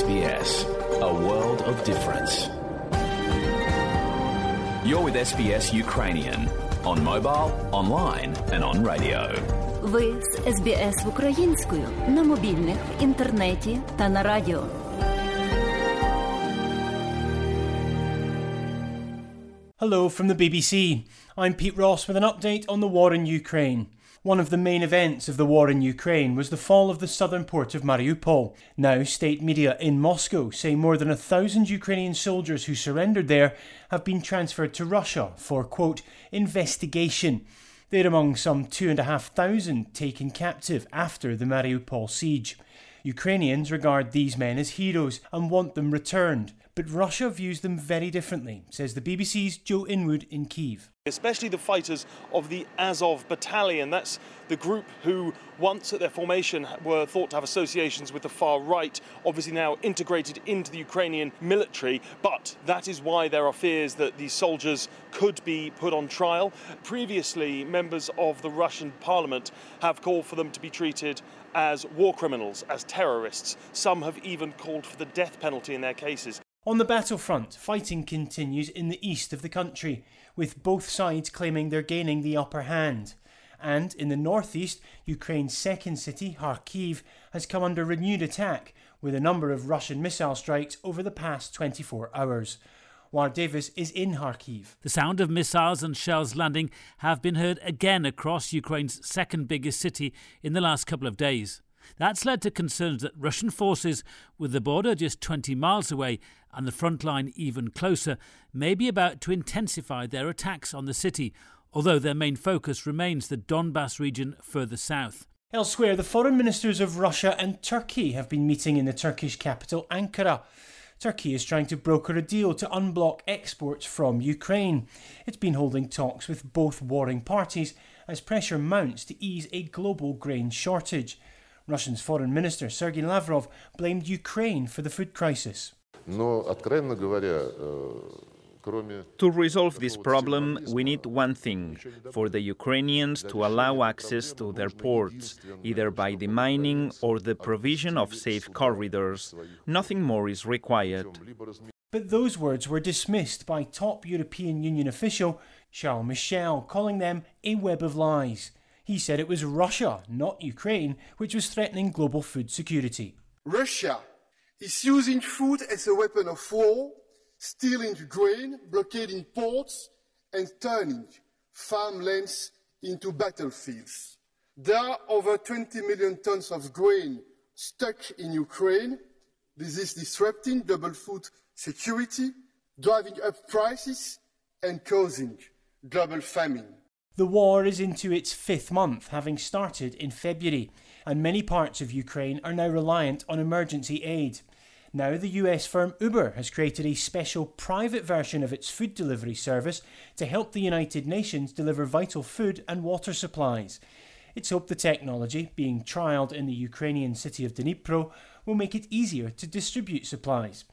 SBS, a world of difference. You're with SBS Ukrainian on mobile, online and on radio. Ви з СБС українською на мобільних, в інтернеті та на радіо. Hello from the BBC. I'm Pete Ross with an update on the war in Ukraine. One of the main events of the war in Ukraine was the fall of the southern port of Mariupol. Now, state media in Moscow say more than a thousand Ukrainian soldiers who surrendered there have been transferred to Russia for, quote, investigation. They're among some two and a half thousand taken captive after the Mariupol siege. Ukrainians regard these men as heroes and want them returned, but Russia views them very differently, says the BBC's Joe Inwood in Kiev. Especially the fighters of the Azov Battalion. That's the group who, once at their formation, were thought to have associations with the far right, obviously now integrated into the Ukrainian military. But that is why there are fears that these soldiers could be put on trial. Previously, members of the Russian parliament have called for them to be treated as war criminals, as terrorists. Some have even called for the death penalty in their cases. On the battlefront, fighting continues in the east of the country, with both sides claiming they're gaining the upper hand. And in the northeast, Ukraine's second city, Kharkiv, has come under renewed attack, with a number of Russian missile strikes over the past 24 hours. Wyre Davies is in Kharkiv. The sound of missiles and shells landing have been heard again across Ukraine's second biggest city in the last couple of days. That's led to concerns that Russian forces, with the border just 20 miles away and the front line even closer, may be about to intensify their attacks on the city, although their main focus remains the Donbass region further south. Elsewhere, the foreign ministers of Russia and Turkey have been meeting in the Turkish capital, Ankara. Turkey is trying to broker a deal to unblock exports from Ukraine. It's been holding talks with both warring parties as pressure mounts to ease a global grain shortage. Russia's Foreign Minister Sergei Lavrov blamed Ukraine for the food crisis. To resolve this problem, we need one thing for the Ukrainians to allow access to their ports, either by the mining or the provision of safe corridors. Nothing more is required. But those words were dismissed by top European Union official Charles Michel, calling them a web of lies. He said it was Russia, not Ukraine, which was threatening global food security. Russia is using food as a weapon of war, stealing grain, blockading ports, and turning farmlands into battlefields. There are over 20 million tons of grain stuck in Ukraine. This is disrupting global food security, driving up prices, and causing global famine. The war is into its fifth month, having started in February, and many parts of Ukraine are now reliant on emergency aid. Now, the US firm Uber has created a special private version of its food delivery service to help the United Nations deliver vital food and water supplies. It's hoped the technology, being trialled in the Ukrainian city of Dnipro, will make it easier to distribute supplies.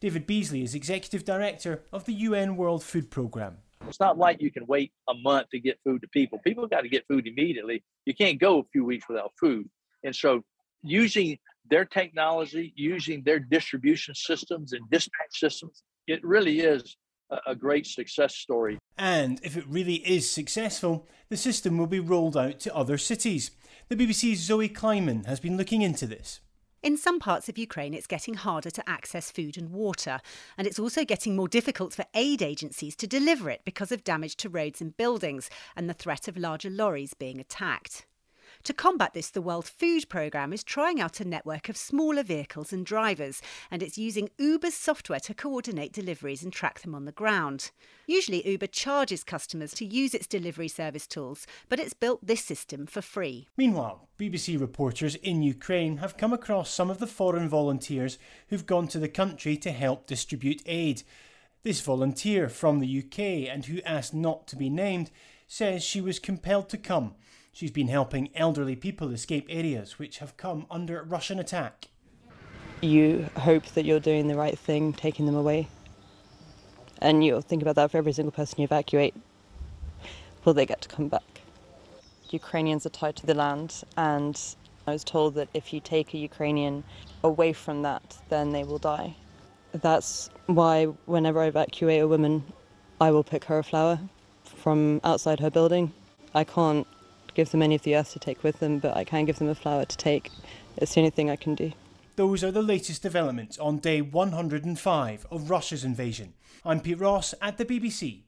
David Beasley is Executive Director of the UN World Food Programme. It's not like you can wait a month to get food to people. People got to get food immediately. You can't go a few weeks without food. And so, using their technology, using their distribution systems and dispatch systems, it really is a, great success story. And if it really is successful, the system will be rolled out to other cities. The BBC's Zoe Kleinman has been looking into this. In some parts of Ukraine, it's getting harder to access food and water, and it's also getting more difficult for aid agencies to deliver it because of damage to roads and buildings and the threat of larger lorries being attacked. To combat this, the World Food Programme is trying out a network of smaller vehicles and drivers, and it's using Uber's software to coordinate deliveries and track them on the ground. Usually, Uber charges customers to use its delivery service tools, but it's built this system for free. Meanwhile, BBC reporters in Ukraine have come across some of the foreign volunteers who've gone to the country to help distribute aid. This volunteer from the UK and who asked not to be named says she was compelled to come She's been helping elderly people escape areas which have come under Russian attack. You hope that you're doing the right thing, taking them away. And you'll think about that for every single person you evacuate. Will they get to come back? Ukrainians are tied to the land, and I was told that if you take a Ukrainian away from that, then they will die. That's why whenever I evacuate a woman, I will pick her a flower from outside her building. I can't give them any of the earth to take with them, but I can give them a flower to take. It's the only thing I can do. Those are the latest developments on day 105 of Russia's invasion. I'm Pete Ross at the BBC.